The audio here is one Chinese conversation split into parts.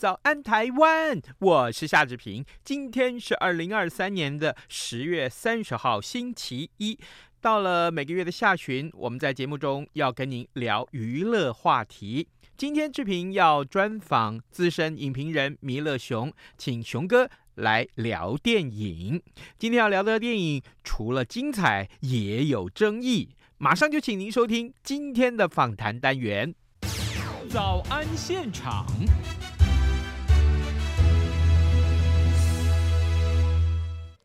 早安台湾，我是夏志平。今天是二零二三年的十月三十号，星期一。到了每个月的下旬，我们在节目中要跟您聊娱乐话题。今天志平要专访资深影评人弥勒熊，请熊哥来聊电影。今天要聊的电影除了精彩，也有争议。马上就请您收听今天的访谈单元。早安现场。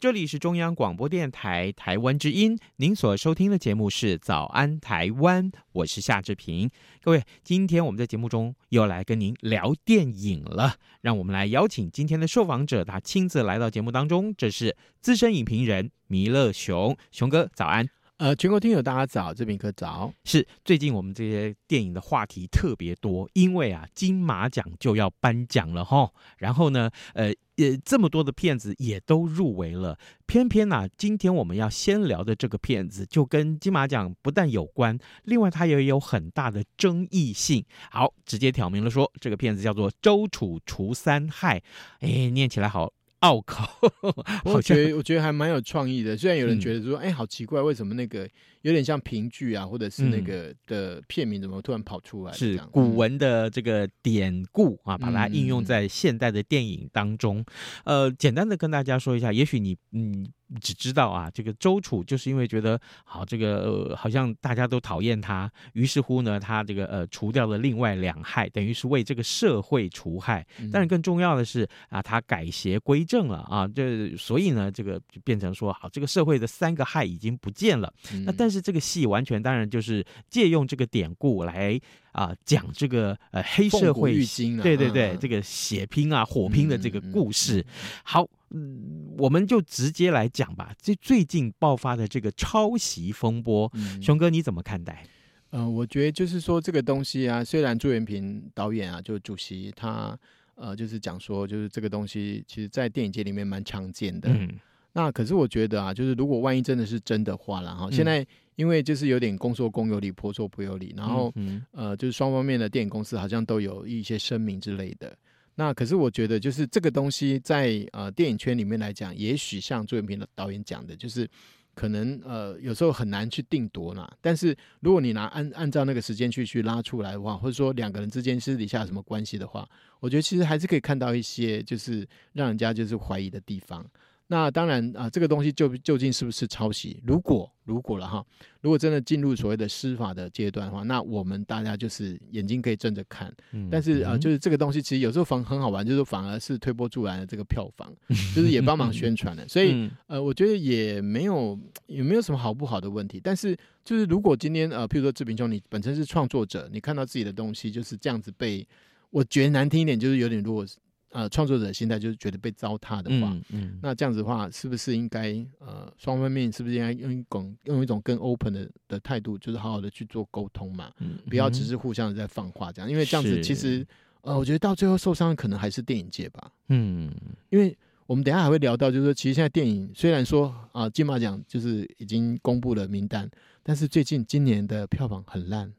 这里是中央广播电台台湾之音，您所收听的节目是《早安台湾》，我是夏志平。各位，今天我们在节目中又来跟您聊电影了，让我们来邀请今天的受访者，他亲自来到节目当中。这是资深影评人弥勒熊，熊哥早安。呃，全国听友大家早，这边可早。是最近我们这些电影的话题特别多，因为啊，金马奖就要颁奖了哈。然后呢，呃，也这么多的片子也都入围了，偏偏呢、今天我们要先聊的这个片子就跟金马奖不但有关，另外它也有很大的争议性。好，直接挑明了说，这个片子叫做《周处除三害》，哎，念起来好。拗口，我觉得我觉得还蛮有创意的。虽然有人觉得说，哎、嗯欸，好奇怪，为什么那个有点像评剧啊，或者是那个的片名怎么突然跑出来？是古文的这个典故啊，把它应用在现代的电影当中。嗯、呃，简单的跟大家说一下，也许你嗯。只知道啊，这个周楚就是因为觉得好，这个呃好像大家都讨厌他，于是乎呢，他这个呃除掉了另外两害，等于是为这个社会除害。但是更重要的是啊，他改邪归正了啊，这所以呢，这个就变成说好，这个社会的三个害已经不见了。那但是这个戏完全当然就是借用这个典故来啊讲这个呃黑社会，对对对，这个血拼啊火拼的这个故事。好。嗯，我们就直接来讲吧。这最近爆发的这个抄袭风波，嗯、熊哥你怎么看待？嗯、呃，我觉得就是说这个东西啊，虽然朱元平导演啊，就主席他呃，就是讲说，就是这个东西其实在电影界里面蛮常见的。嗯，那可是我觉得啊，就是如果万一真的是真的话了哈，现在因为就是有点公说公有理，婆说婆有理，然后、嗯、呃，就是双方面的电影公司好像都有一些声明之类的。那可是我觉得，就是这个东西在呃电影圈里面来讲，也许像朱元平的导演讲的，就是可能呃有时候很难去定夺啦。但是如果你拿按按照那个时间去去拉出来的话，或者说两个人之间私底下有什么关系的话，我觉得其实还是可以看到一些就是让人家就是怀疑的地方。那当然啊，这个东西究究竟是不是抄袭？如果如果了哈，如果真的进入所谓的司法的阶段的话，那我们大家就是眼睛可以睁着看。嗯、但是啊，就是这个东西其实有时候反很好玩，就是反而是推波助澜的这个票房，就是也帮忙宣传了。所以呃，我觉得也没有也没有什么好不好的问题。但是就是如果今天呃，譬如说志平兄，你本身是创作者，你看到自己的东西就是这样子被，我觉得难听一点，就是有点弱。呃，创作者心态就是觉得被糟蹋的话，嗯，嗯，那这样子的话，是不是应该呃，双方面是不是应该用一种用一种更 open 的的态度，就是好好的去做沟通嘛，嗯，不要只是互相的在放话这样，因为这样子其实呃，我觉得到最后受伤的可能还是电影界吧，嗯，因为我们等一下还会聊到，就是说其实现在电影虽然说啊、呃，金马奖就是已经公布了名单，但是最近今年的票房很烂，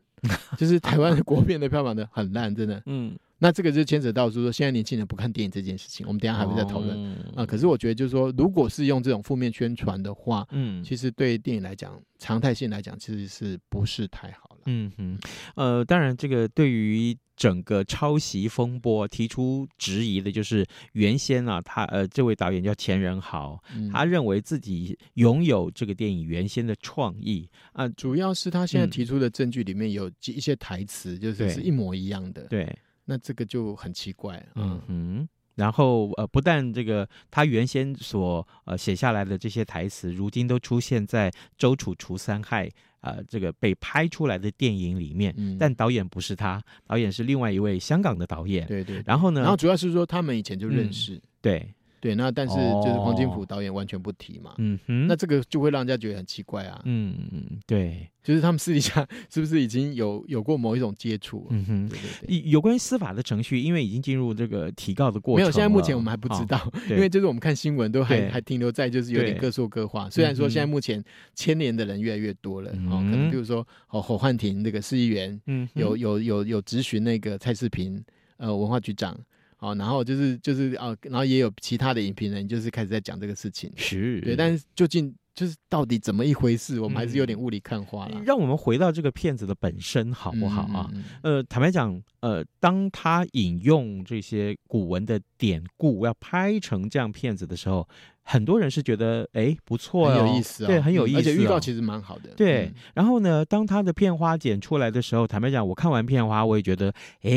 就是台湾的国片的票房的很烂，真的，嗯。那这个就牵扯到，就是说现在年轻人不看电影这件事情，我们等一下还会再讨论啊。可是我觉得，就是说，如果是用这种负面宣传的话，嗯，其实对电影来讲，常态性来讲，其实是不是太好了？嗯哼，呃，当然，这个对于整个抄袭风波提出质疑的，就是原先啊，他呃，这位导演叫钱仁豪，嗯、他认为自己拥有这个电影原先的创意啊、呃，主要是他现在提出的证据里面有一些台词，就是是一模一样的，对。那这个就很奇怪，嗯哼，然后呃，不但这个他原先所呃写下来的这些台词，如今都出现在周楚除三害啊、呃、这个被拍出来的电影里面。嗯，但导演不是他，导演是另外一位香港的导演。对对。然后呢？然后主要是说他们以前就认识。嗯、对。对，那但是就是黄金甫导演完全不提嘛，嗯哼，那这个就会让人家觉得很奇怪啊，嗯嗯，对，就是他们私底下 是不是已经有有过某一种接触？嗯哼，对对对。有关于司法的程序，因为已经进入这个提告的过程，没有，现在目前我们还不知道，因为就是我们看新闻都还还停留在就是有点各说各话。虽然说现在目前牵连的人越来越多了，哦，可能比如说哦侯焕庭那个市议员，嗯，有有有有质询那个蔡世平呃文化局长。哦，然后就是就是哦，然后也有其他的影评人，就是开始在讲这个事情，是对，但是究竟就是到底怎么一回事，我们还是有点雾里看花了。嗯，让我们回到这个片子的本身好不好啊？嗯嗯嗯，呃，坦白讲，呃，当他引用这些古文的典故，要拍成这样片子的时候。很多人是觉得哎不错，很有意思，对，很有意思，而且预告其实蛮好的。对，然后呢，当他的片花剪出来的时候，坦白讲，我看完片花，我也觉得，哎，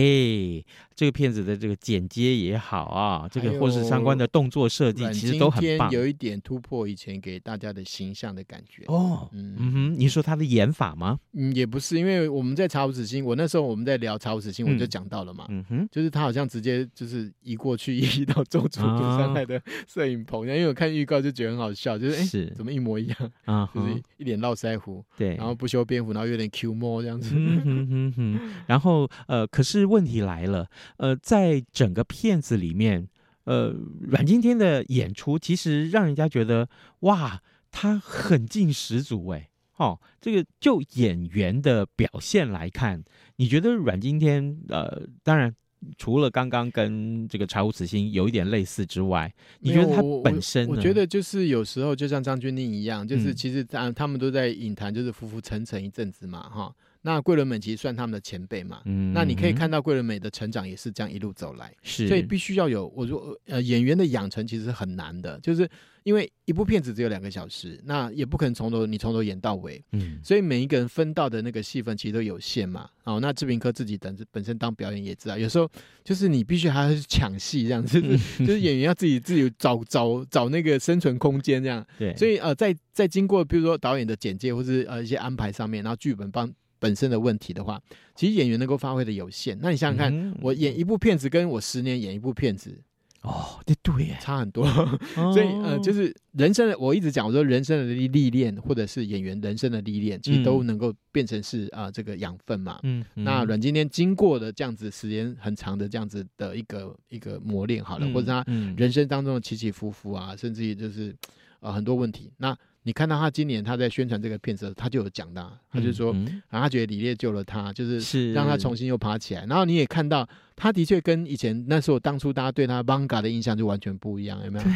这个片子的这个剪接也好啊，这个或是相关的动作设计，其实都很棒，有一点突破以前给大家的形象的感觉。哦，嗯哼，你说他的演法吗？嗯，也不是，因为我们在查无此心，我那时候我们在聊查无此心，我就讲到了嘛，嗯哼，就是他好像直接就是移过去移到周处除三害的摄影棚，因为我。看预告就觉得很好笑，就是哎，是怎么一模一样啊？就是一脸络腮胡，对，然后不修边幅，然后有点 Q 摸这样子。嗯哼哼哼。然后呃，可是问题来了，呃，在整个片子里面，呃，阮经天的演出其实让人家觉得哇，他很劲十足哎。哦，这个就演员的表现来看，你觉得阮经天呃，当然。除了刚刚跟这个《查无此心》有一点类似之外，你觉得他本身我觉得就是有时候就像张钧甯一样，就是其实他他们都在影坛就是浮浮沉沉一阵子嘛，哈。那桂纶镁其实算他们的前辈嘛，嗯，那你可以看到桂纶镁的成长也是这样一路走来，是，所以必须要有我说呃演员的养成其实很难的，就是因为一部片子只有两个小时，那也不可能从头你从头演到尾，嗯，所以每一个人分到的那个戏份其实都有限嘛，哦，那志平科自己等本身当表演也知道，有时候就是你必须还要去抢戏这样子，就是就是演员要自己自己找找找那个生存空间这样，对，所以呃在在经过比如说导演的简介或是呃一些安排上面，然后剧本帮。本身的问题的话，其实演员能够发挥的有限。那你想想看，嗯、我演一部片子，跟我十年演一部片子，哦，对对，差很多。哦、所以呃，就是人生的，我一直讲，我说人生的历历练，或者是演员人生的历练，其实都能够变成是啊、呃、这个养分嘛。嗯。嗯，那阮经天经过的这样子时间很长的这样子的一个一个磨练，好了，嗯、或者他人生当中的起起伏伏啊，甚至于就是啊、呃、很多问题，那。你看到他今年他在宣传这个片子，他就有讲到，他就说，然后他觉得李烈救了他，就是让他重新又爬起来。然后你也看到，他的确跟以前那时候当初大家对他 Vanga 的印象就完全不一样，有没有？对，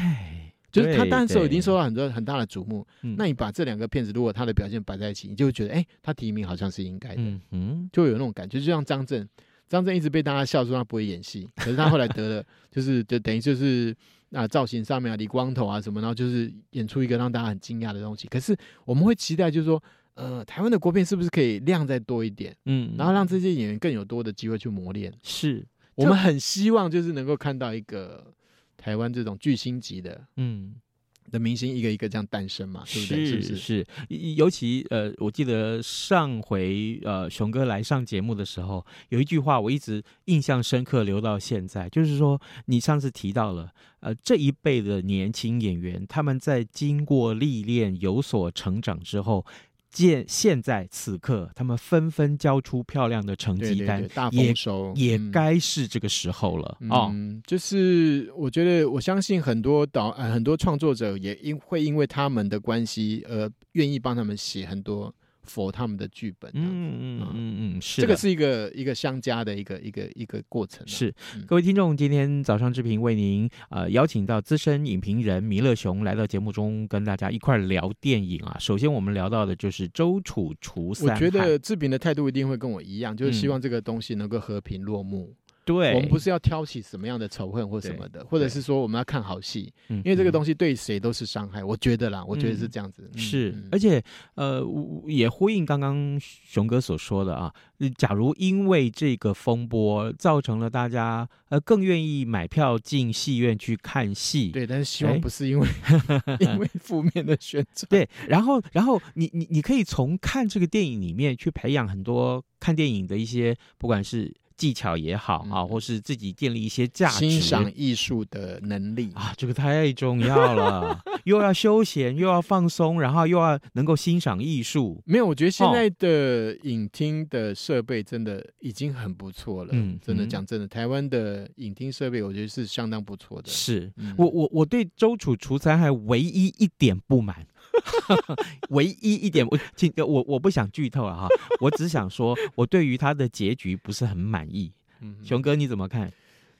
就是他当时已经受到很多很大的瞩目。那你把这两个片子，如果他的表现摆在一起，你就会觉得，哎，他提名好像是应该的，嗯，就有那种感觉。就像张震，张震一直被大家笑说他不会演戏，可是他后来得了，就是就等于就是。啊，造型上面啊，理光头啊什么，然后就是演出一个让大家很惊讶的东西。可是我们会期待，就是说，呃，台湾的国片是不是可以量再多一点？嗯，然后让这些演员更有多的机会去磨练。是我们很希望，就是能够看到一个台湾这种巨星级的，嗯。的明星一个一个这样诞生嘛，对不对？是是是，尤其呃，我记得上回呃熊哥来上节目的时候，有一句话我一直印象深刻，留到现在，就是说你上次提到了呃这一辈的年轻演员，他们在经过历练、有所成长之后。见现在此刻，他们纷纷交出漂亮的成绩单，对对对，大丰收，也也该是这个时候了啊！嗯，就是我觉得，我相信很多导呃很多创作者也因会因为他们的关系而愿意帮他们写很多。佛他们的剧本，嗯嗯嗯嗯，是这个是一个一个相加的一个一个一个过程。是各位听众，今天早上志平为您呃邀请到资深影评人弥勒熊来到节目中，跟大家一块聊电影啊。首先我们聊到的就是周楚除三。我觉得志平的态度一定会跟我一样，就是希望这个东西能够和平落幕。对，我们不是要挑起什么样的仇恨或什么的，或者是说我们要看好戏，嗯，因为这个东西对谁都是伤害。我觉得啦，我觉得是这样子。嗯、是，而且呃，也呼应刚刚熊哥所说的啊，假如因为这个风波造成了大家呃更愿意买票进戏院去看戏，对，但是希望不是因为 因为负面的宣传。对，然后然后你你你可以从看这个电影里面去培养很多看电影的一些，不管是。技巧也好啊，或是自己建立一些价值、欣赏艺术的能力啊，这个太重要了。又要休闲，又要放松，然后又要能够欣赏艺术。没有，我觉得现在的影厅的设备真的已经很不错了。嗯，真的讲真的，台湾的影厅设备我觉得是相当不错的。是我我我对周楚除残还唯一一点不满。唯一一点，我我我不想剧透了哈，我只想说，我对于他的结局不是很满意。嗯，熊哥你怎么看？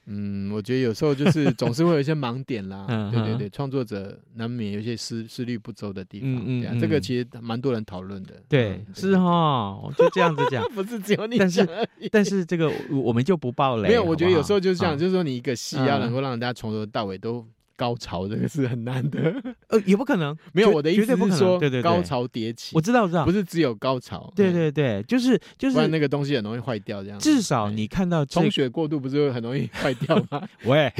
嗯，我觉得有时候就是总是会有一些盲点啦。嗯，对对对，创作者难免有一些思思虑不周的地方。嗯嗯，这个其实蛮多人讨论的。对，是哈，就这样子讲，不是只有你。但是但是这个我们就不爆雷。没有，我觉得有时候就是这样，就是说你一个戏要能够让大家从头到尾都。高潮这个是很难的，呃，也不可能，没有我的意思是说，对对，高潮迭起，我知道，我知道，不是只有高潮，对对对，就是就是，不然那个东西很容易坏掉，这样。至少你看到充血过度，不是会很容易坏掉吗？喂，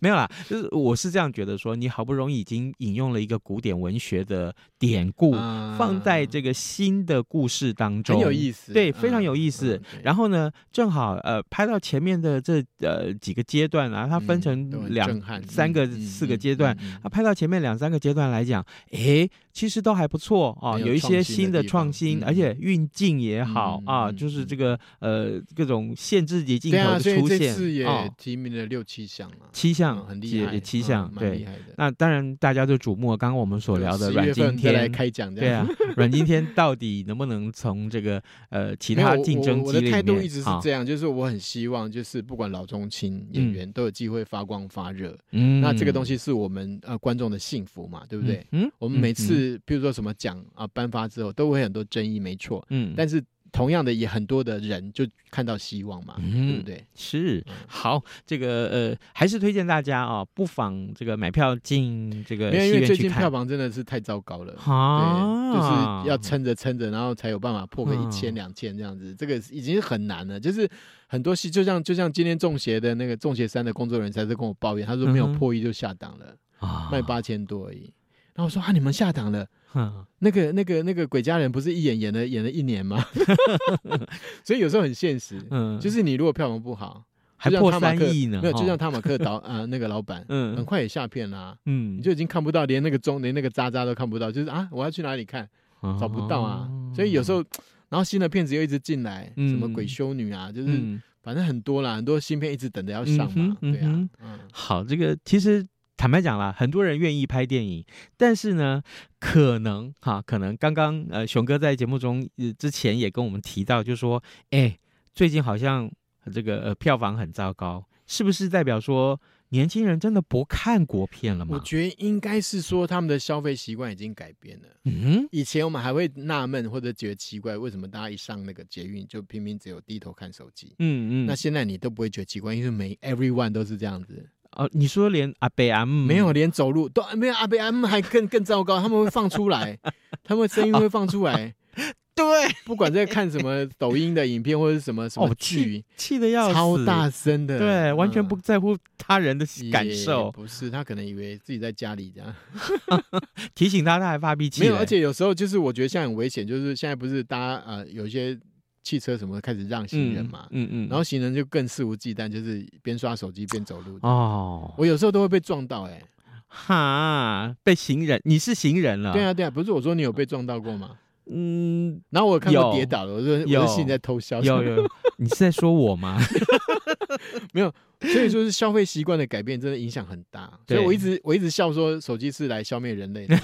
没有啦，就是我是这样觉得说，你好不容易已经引用了一个古典文学的典故，放在这个新的故事当中，很有意思，对，非常有意思。然后呢，正好呃，拍到前面的这呃几个阶段啊，它分成两三。个四个阶段，啊，拍到前面两三个阶段来讲，哎，其实都还不错啊，有一些新的创新，而且运镜也好啊，就是这个呃各种限制级镜头的出现，也提名了六七项啊，七项很厉害，七项对。那当然大家就瞩目，刚刚我们所聊的阮经天来开讲，对啊，阮经天到底能不能从这个呃其他竞争我的态度一直是这样，就是我很希望就是不管老中青演员都有机会发光发热，嗯。那这个东西是我们呃观众的幸福嘛，对不对？嗯，我们每次比如说什么奖啊颁发之后，都会很多争议，没错。嗯，但是同样的也很多的人就看到希望嘛，嗯对不对？是。好，这个呃还是推荐大家啊，不妨这个买票进这个因为最近票房真的是太糟糕了，对，就是要撑着撑着，然后才有办法破个一千两千这样子，这个已经很难了，就是。很多戏就像就像今天中邪的那个中邪三的工作人员才是跟我抱怨，他说没有破亿就下档了，嗯、卖八千多而已。然后我说啊，你们下档了？嗯、那个那个那个鬼家人不是一演演了演了一年吗？所以有时候很现实，嗯，就是你如果票房不好，还破三亿呢，没有，就像汤马克导啊那个老板，嗯，很快也下片啦，嗯，你就已经看不到，连那个钟连那个渣渣都看不到，就是啊，我要去哪里看？找不到啊，所以有时候。然后新的片子又一直进来，什么鬼修女啊，就是反正很多啦，很多新片一直等着要上嘛，对啊。好，这个其实坦白讲啦，很多人愿意拍电影，但是呢，可能哈，可能刚刚呃熊哥在节目中之前也跟我们提到，就是说，哎，最近好像这个呃票房很糟糕，是不是代表说？年轻人真的不看国片了吗？我觉得应该是说他们的消费习惯已经改变了。嗯，以前我们还会纳闷或者觉得奇怪，为什么大家一上那个捷运就偏偏只有低头看手机？嗯嗯。那现在你都不会觉得奇怪，因为每 everyone 都是这样子。哦，你说连阿贝阿姆没有，连走路都没有，阿贝阿姆还更更糟糕，他们会放出来，他们声音会放出来。对，不管在看什么抖音的影片或者什么什么剧，气的要死，超大声的，对，完全不在乎他人的感受。不是，他可能以为自己在家里这样，提醒他，他还发脾气。没有，而且有时候就是我觉得现在很危险，就是现在不是大家呃有一些汽车什么开始让行人嘛，嗯嗯，然后行人就更肆无忌惮，就是边刷手机边走路。哦，我有时候都会被撞到，哎，哈，被行人，你是行人了？对啊对啊，不是我说你有被撞到过吗？嗯，然后我看到跌倒了，我说我是在偷笑。有有，你是在说我吗？没有，所以说是消费习惯的改变，真的影响很大。所以我一直我一直笑说，手机是来消灭人类的，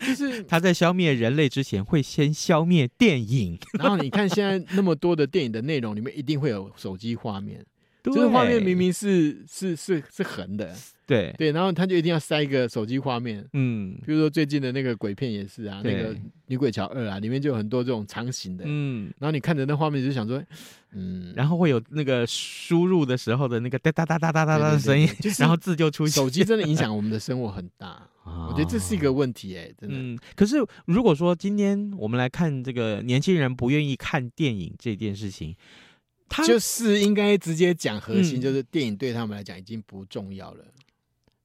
就是 他在消灭人类之前会先消灭电影。然后你看现在那么多的电影的内容里面，一定会有手机画面。就是画面明明是是是是横的，对。对，然后他就一定要塞一个手机画面，嗯，比如说最近的那个鬼片也是啊，那个《女鬼桥二》啊，里面就有很多这种长形的，嗯，然后你看着那画面就想说，嗯，然后会有那个输入的时候的那个哒哒哒哒哒哒的声音，然后字就出现。手机真的影响我们的生活很大，我觉得这是一个问题哎，真的。嗯，可是如果说今天我们来看这个年轻人不愿意看电影这件事情。他就是应该直接讲核心，就是电影对他们来讲已经不重要了。嗯、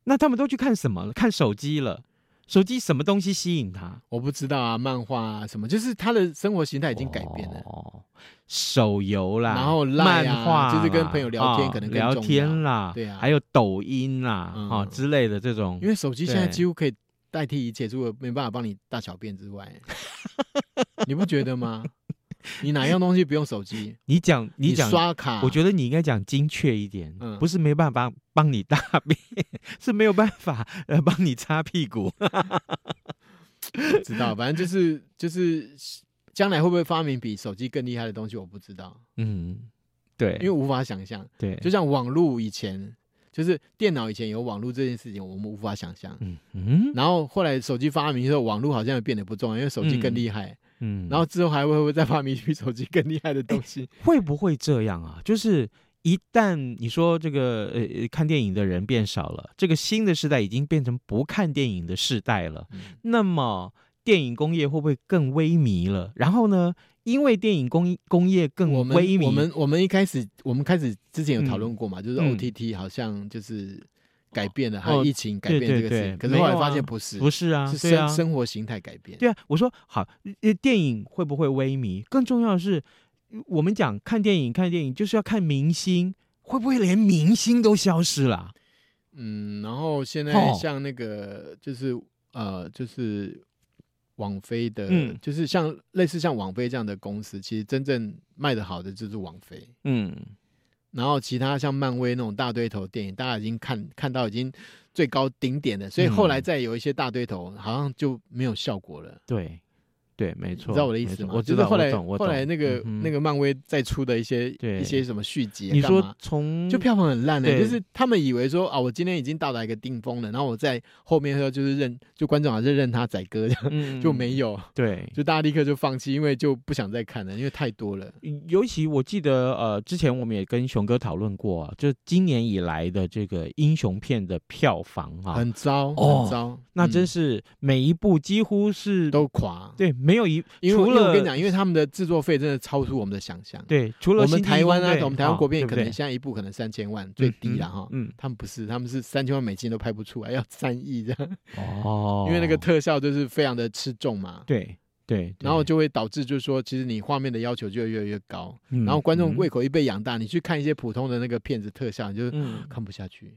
那他们都去看什么了？看手机了。手机什么东西吸引他？我不知道啊，漫画啊什么，就是他的生活形态已经改变了。哦，手游啦，然后、啊、漫画就是跟朋友聊天，可能聊天啦，对啊，还有抖音啦哦、之类的这种。因为手机现在几乎可以代替一切，除了没办法帮你大小便之外，你不觉得吗？你哪样东西不用手机？你讲，你讲刷卡，我觉得你应该讲精确一点，嗯，不是没办法帮你大便，是没有办法呃帮你擦屁股。知道，反正就是就是将来会不会发明比手机更厉害的东西，我不知道。嗯，对，因为无法想象。对，就像网络以前，就是电脑以前有网络这件事情，我们无法想象。嗯嗯，然后后来手机发明之后，网络好像也变得不重要，因为手机更厉害。嗯嗯，然后之后还会不会再发明比手机更厉害的东西？会不会这样啊？就是一旦你说这个呃看电影的人变少了，这个新的时代已经变成不看电影的时代了，嗯、那么电影工业会不会更萎靡了？然后呢，因为电影工工业更萎靡，我们我们我们一开始我们开始之前有讨论过嘛，嗯、就是 OTT 好像就是。改变了，还有疫情改变这个事情，可是后来发现不是，啊不是啊，是生、啊、生活形态改变。对啊，我说好，电影会不会萎靡？更重要的是，我们讲看电影，看电影就是要看明星，会不会连明星都消失了？嗯，然后现在像那个就是、哦、呃，就是网飞的，嗯、就是像类似像网飞这样的公司，其实真正卖的好的就是网飞，嗯。然后其他像漫威那种大堆头电影，大家已经看看到已经最高顶点了，所以后来再有一些大堆头，好像就没有效果了。对。对，没错，你知道我的意思吗？我知道，后来，后来那个那个漫威再出的一些一些什么续集，你说从就票房很烂的，就是他们以为说啊，我今天已经到达一个顶峰了，然后我在后面说就是认就观众好像认他宰割这样，就没有，对，就大家立刻就放弃，因为就不想再看了，因为太多了。尤其我记得呃，之前我们也跟熊哥讨论过，就今年以来的这个英雄片的票房啊，很糟，很糟，那真是每一部几乎是都垮，对，没有一因为。除了我跟你讲，因为他们的制作费真的超出我们的想象。对，除了我们台湾啊，我们台湾国片可能现在一部可能三千万最低了哈。嗯，他们不是，他们是三千万美金都拍不出来，要三亿这样。哦，因为那个特效就是非常的吃重嘛。对对，然后就会导致就是说，其实你画面的要求就会越来越高，然后观众胃口一被养大，你去看一些普通的那个片子特效，你就看不下去。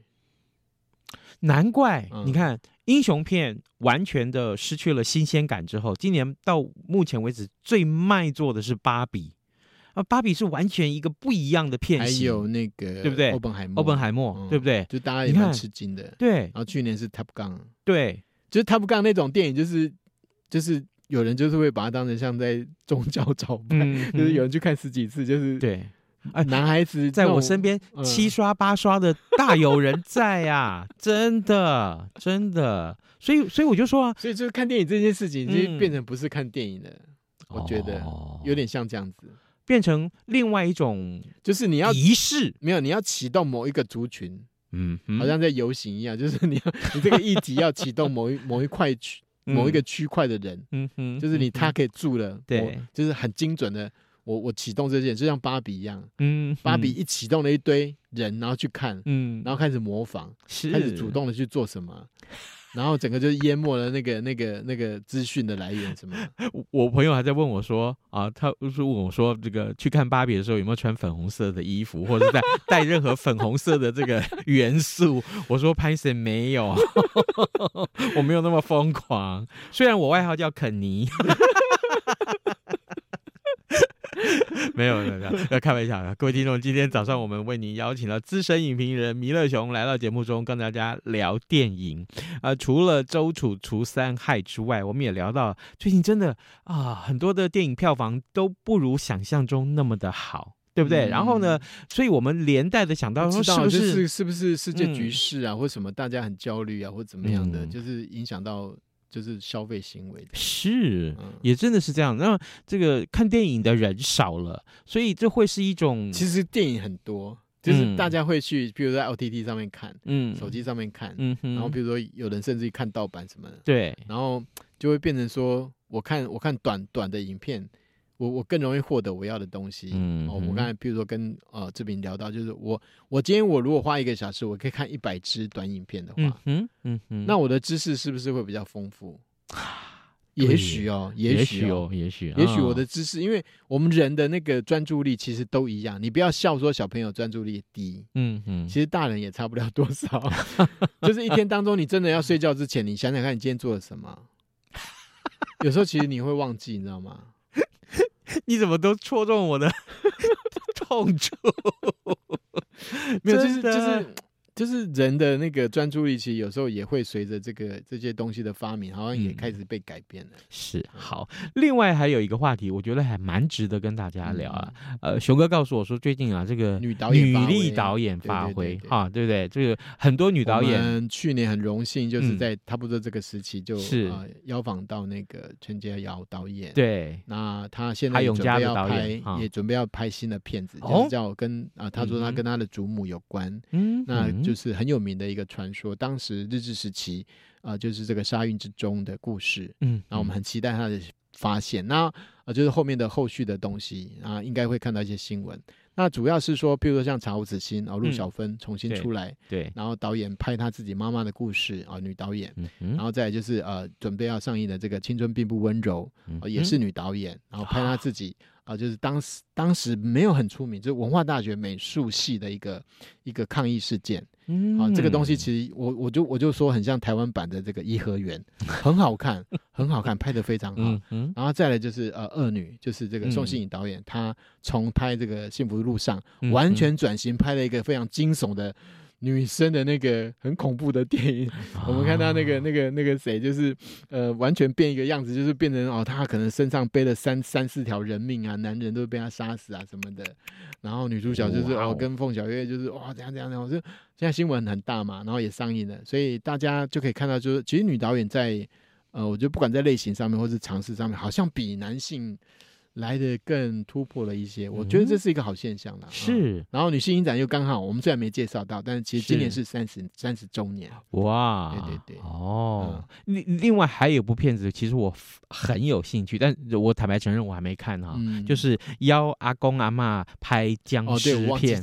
难怪你看。英雄片完全的失去了新鲜感之后，今年到目前为止最卖座的是芭比啊，芭比是完全一个不一样的片型，还有那个对不对？欧本海默，欧本海默对不对？就大家也蛮吃惊的，对。然后去年是 Top Gun，对，就是 Top Gun 那种电影，就是就是有人就是会把它当成像在宗教 朝拜，就是有人去看十几次，就是对。哎，男孩子在我身边七刷八刷的大有人在呀、啊，真的真的，所以所以我就说啊，所以就是看电影这件事情已经变成不是看电影了，嗯、我觉得有点像这样子，变成另外一种，就是你要仪式，没有你要启动某一个族群，嗯，好像在游行一样，就是 你要你这个议题要启动某一某一块区某一个区块的人，嗯哼，就是你他可以住了，对，就是很精准的。我我启动这件，就像芭比一样，嗯，芭比一启动了一堆人，然后去看，嗯，然后开始模仿，是开始主动的去做什么，然后整个就淹没了那个那个那个资讯的来源什么。我朋友还在问我说啊，他是问我说，这个去看芭比的时候有没有穿粉红色的衣服，或者带带任何粉红色的这个 元素？我说潘森没有，我没有那么疯狂，虽然我外号叫肯尼。没有没有没有，要开玩笑。各位听众，今天早上我们为您邀请了资深影评人弥勒熊来到节目中，跟大家聊电影。啊、呃，除了周楚除三害之外，我们也聊到最近真的啊，很多的电影票房都不如想象中那么的好。对不对？嗯、然后呢，所以我们连带的想到说，是不是是是不是世界局势啊，嗯、或什么大家很焦虑啊，或怎么样的，嗯、就是影响到就是消费行为的。是，嗯、也真的是这样。那这个看电影的人少了，所以这会是一种，其实电影很多。就是大家会去，比如在 OTT 上面看，嗯，手机上面看，嗯，然后比如说有人甚至于看盗版什么的，对，然后就会变成说，我看我看短短的影片，我我更容易获得我要的东西。嗯，我刚才比如说跟呃志平聊到，就是我我今天我如果花一个小时，我可以看一百支短影片的话，嗯嗯嗯，那我的知识是不是会比较丰富？也许哦，也许哦，也许，也许我的知识，因为我们人的那个专注力其实都一样。你不要笑说小朋友专注力低，嗯嗯，其实大人也差不了多少。就是一天当中，你真的要睡觉之前，你想想看你今天做了什么。有时候其实你会忘记，你知道吗？你怎么都戳中我的 痛处？没有，就是就是。就是人的那个专注力，其实有时候也会随着这个这些东西的发明，好像也开始被改变了。嗯、是好，另外还有一个话题，我觉得还蛮值得跟大家聊啊。嗯、呃，熊哥告诉我说，最近啊，这个女导演女力导演发挥啊，对不对？这个很多女导演，去年很荣幸，就是在差不多这个时期就是啊邀访到那个陈洁瑶导演。对，那他现在准备要拍，也准备要拍新的片子，就是叫跟啊，他说他跟他的祖母有关。嗯，那。就是很有名的一个传说，当时日治时期，啊、呃，就是这个沙运之中的故事，嗯，然后我们很期待他的发现，那啊、呃，就是后面的后续的东西啊，应该会看到一些新闻。那主要是说，比如说像《查无此心》，然后陆小芬重新出来，对，对，然后导演拍他自己妈妈的故事啊，女导演，嗯、然后再来就是呃，准备要上映的这个《青春并不温柔》，呃，嗯、也是女导演，然后拍他自己。啊，就是当时当时没有很出名，就是文化大学美术系的一个一个抗议事件。嗯，啊，这个东西其实我我就我就说很像台湾版的这个颐和园，很好看，很好看，拍的非常好。嗯，嗯然后再来就是呃，恶女，就是这个宋欣颖导演，她从拍这个幸福路上完全转型，拍了一个非常惊悚的。女生的那个很恐怖的电影，我们看到那个那个那个谁，就是呃完全变一个样子，就是变成哦，他可能身上背了三三四条人命啊，男人都被他杀死啊什么的。然后女主角就是哦跟凤小岳就是哇怎样怎样怎样，就现在新闻很大嘛，然后也上映了，所以大家就可以看到，就是其实女导演在呃，我觉得不管在类型上面或是尝试上面，好像比男性。来的更突破了一些，我觉得这是一个好现象了。是，然后女性影展又刚好，我们虽然没介绍到，但是其实今年是三十三十周年。哇，对对对，哦，另另外还有部片子，其实我很有兴趣，但我坦白承认我还没看哈，就是邀阿公阿妈拍僵尸片。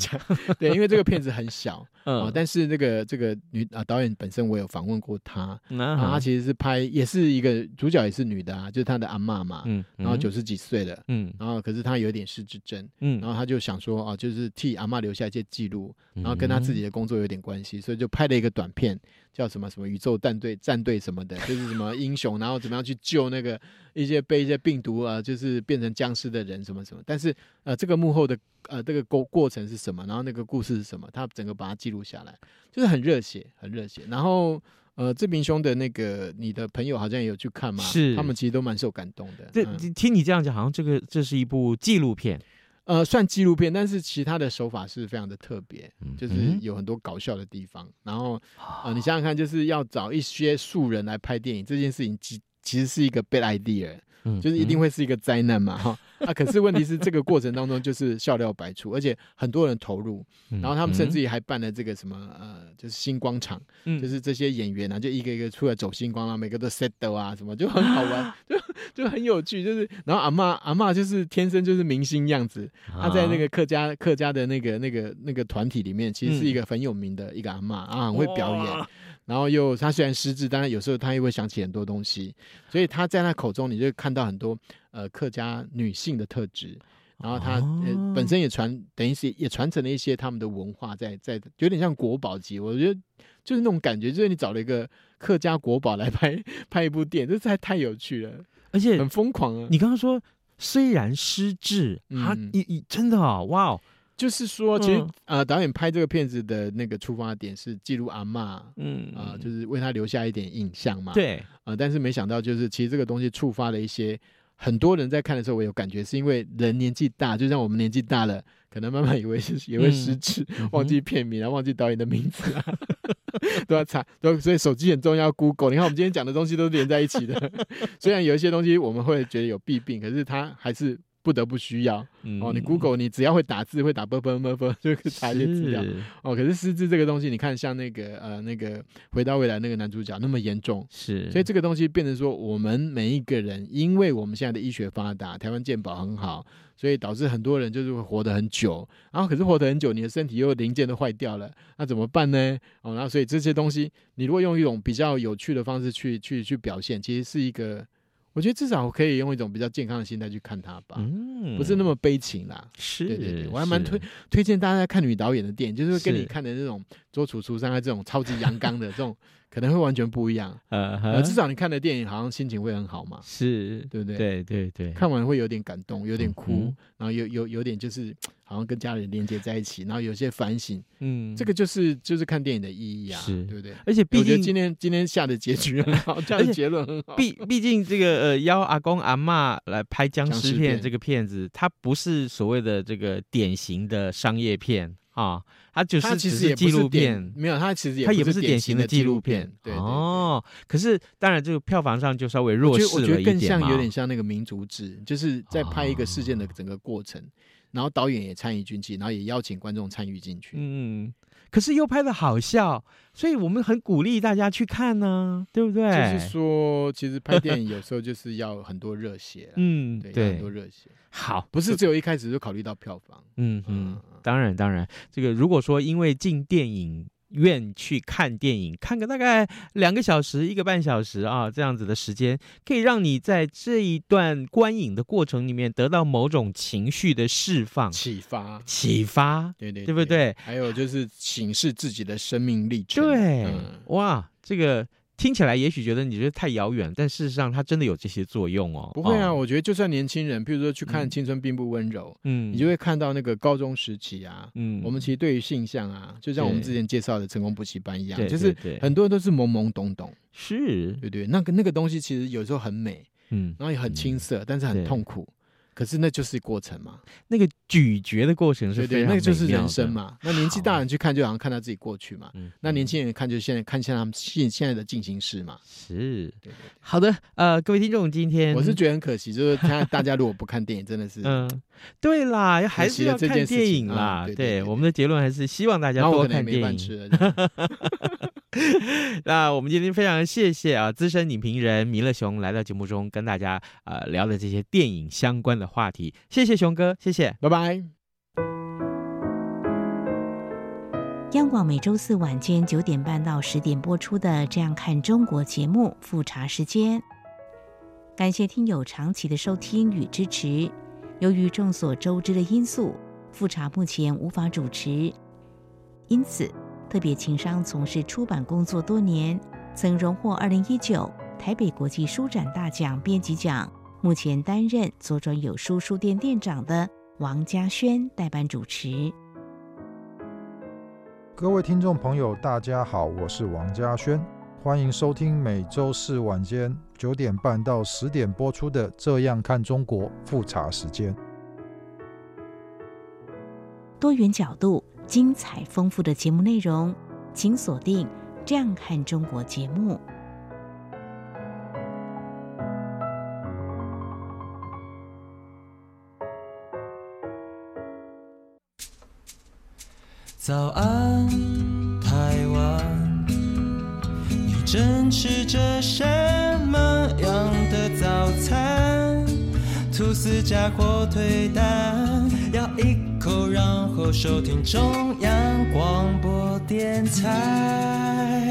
对，因为这个片子很小，嗯，但是那个这个女啊导演本身我有访问过她，然后她其实是拍也是一个主角也是女的啊，就是她的阿妈嘛，嗯，然后九十几岁了。嗯，然后可是他有点失智症，嗯，然后他就想说啊，就是替阿妈留下一些记录，然后跟他自己的工作有点关系，所以就拍了一个短片，叫什么什么宇宙战队战队什么的，就是什么英雄，然后怎么样去救那个一些被一些病毒啊，就是变成僵尸的人什么什么，但是呃，这个幕后的呃这个过过程是什么，然后那个故事是什么，他整个把它记录下来，就是很热血，很热血，然后。呃，志平兄的那个你的朋友好像也有去看嘛？是，他们其实都蛮受感动的。这、嗯、听你这样讲，好像这个这是一部纪录片，呃，算纪录片，但是其他的手法是非常的特别，嗯、就是有很多搞笑的地方。然后，呃，你想想看，就是要找一些素人来拍电影，这件事情其其实是一个 bad idea。就是一定会是一个灾难嘛，哈。啊！可是问题是这个过程当中就是笑料百出，而且很多人投入，然后他们甚至于还办了这个什么呃，就是星光场，就是这些演员啊，就一个一个出来走星光啊，每个都 set 啊，什么就很好玩，就就很有趣，就是然后阿妈阿妈就是天生就是明星样子，她在那个客家客家的那个那个那个团体里面，其实是一个很有名的一个阿嬷啊，很会表演。然后又他虽然失智，但是有时候他又会想起很多东西，所以他在他口中你就看到很多呃客家女性的特质，然后他、呃、本身也传等于是也传承了一些他们的文化在在，有点像国宝级，我觉得就是那种感觉，就是你找了一个客家国宝来拍 拍一部电影，这太太有趣了，而且很疯狂啊！你刚刚说虽然失智，他一一真的啊、哦，哇哦！就是说，其实啊、呃，导演拍这个片子的那个出发点是记录阿嬷，嗯啊、呃，就是为他留下一点印象嘛。对啊、呃，但是没想到，就是其实这个东西触发了一些很多人在看的时候，我有感觉，是因为人年纪大，就像我们年纪大了，可能慢慢以为是也会失智，嗯、忘记片名，然后忘记导演的名字啊，都要查，都所以手机很重要。Google，你看我们今天讲的东西都是连在一起的，虽然有一些东西我们会觉得有弊病，可是它还是。不得不需要、嗯、哦，你 Google 你只要会打字，会打啵啵啵啵，就可以查一些资料哦。可是失智这个东西，你看像那个呃那个回到未来那个男主角那么严重，是，所以这个东西变成说，我们每一个人，因为我们现在的医学发达，台湾健保很好，所以导致很多人就是会活得很久。然后可是活得很久，你的身体又零件都坏掉了，那怎么办呢？哦，然后所以这些东西，你如果用一种比较有趣的方式去去去表现，其实是一个。我觉得至少可以用一种比较健康的心态去看它吧，嗯，不是那么悲情啦。是，对对对，我还蛮推推荐大家看女导演的电影，就是跟你看的那种捉楚除三害这种超级阳刚的这种。可能会完全不一样，呃，至少你看的电影好像心情会很好嘛，是。对不对？对对对，看完会有点感动，有点哭，然后有有有点就是好像跟家人连接在一起，然后有些反省，嗯，这个就是就是看电影的意义啊，是。对不对？而且毕竟今天今天下的结局很好，这样的结论很好。毕毕竟这个呃邀阿公阿妈来拍僵尸片。这个片子，它不是所谓的这个典型的商业片。啊，它就是只是纪录片，没有，它其实也它也不是典型的纪录片，对，哦。可是当然，这个票房上就稍微弱势了一点，我觉得更像有点像那个民族志，就是在拍一个事件的整个过程，哦、然后导演也参与进去，然后也邀请观众参与进去。嗯，可是又拍的好笑，所以我们很鼓励大家去看呢、啊，对不对？就是说，其实拍电影有时候就是要很多热血，嗯，对，对很多热血。好，不是只有一开始就考虑到票房。嗯嗯，当然当然，这个如果说因为进电影院去看电影，看个大概两个小时、一个半小时啊，这样子的时间，可以让你在这一段观影的过程里面得到某种情绪的释放、启发、启发，对对，对不对？还有就是警示自己的生命历程。对，嗯、哇，这个。听起来也许觉得你觉得太遥远，但事实上它真的有这些作用哦。不会啊，哦、我觉得就算年轻人，譬如说去看《青春并不温柔》，嗯，你就会看到那个高中时期啊，嗯，我们其实对于性向啊，就像我们之前介绍的成功补习班一样，对就是很多人都是懵懵懂懂，是。对对，那个那个东西其实有时候很美，嗯，然后也很青涩，嗯、但是很痛苦。可是那就是过程嘛，那个咀嚼的过程是非常的。对对，那个就是人生嘛。那年纪大人去看，就好像看到自己过去嘛。嗯，那年轻人看，就现在看现在他们现现在的进行式嘛。是，对对。好的，呃，各位听众，今天我是觉得很可惜，就是看大家如果不看电影，真的是嗯，对啦，还是要看电影啦。对，我们的结论还是希望大家多看电影。那我们今天非常谢谢啊，资深影评人弥勒熊来到节目中跟大家呃聊的这些电影相关的话题，谢谢熊哥，谢谢，拜拜。央广每周四晚间九点半到十点播出的《这样看中国》节目复查时间，感谢听友长期的收听与支持。由于众所周知的因素，复查目前无法主持，因此。特别情商从事出版工作多年，曾荣获二零一九台北国际书展大奖编辑奖。目前担任左转有书书店店长的王家轩代班主持。各位听众朋友，大家好，我是王家轩，欢迎收听每周四晚间九点半到十点播出的《这样看中国》复查时间。多元角度。精彩丰富的节目内容，请锁定《这样看中国》节目。早安，台湾，你正吃着什么样的早餐？吐司加火腿蛋，要一口，然后收听中央广播电台。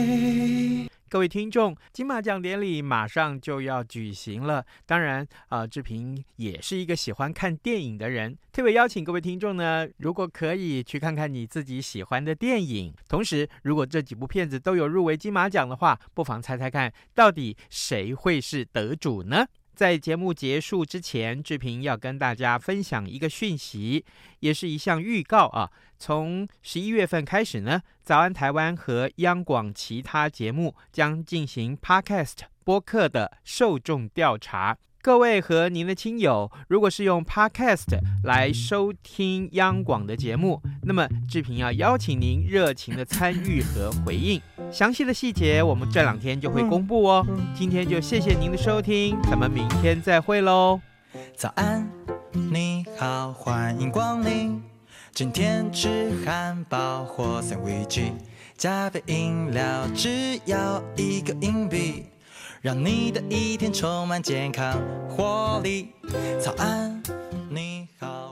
各位听众，金马奖典礼马上就要举行了。当然，呃，志平也是一个喜欢看电影的人，特别邀请各位听众呢，如果可以去看看你自己喜欢的电影。同时，如果这几部片子都有入围金马奖的话，不妨猜猜看，到底谁会是得主呢？在节目结束之前，志平要跟大家分享一个讯息，也是一项预告啊。从十一月份开始呢，早安台湾和央广其他节目将进行 Podcast 播客的受众调查。各位和您的亲友，如果是用 Podcast 来收听央广的节目，那么志平要邀请您热情的参与和回应。详细的细节我们这两天就会公布哦。今天就谢谢您的收听，咱们明天再会喽。早安，你好，欢迎光临。今天吃汉堡或三明治，加杯饮料，只要一个硬币。让你的一天充满健康活力。早安，你好。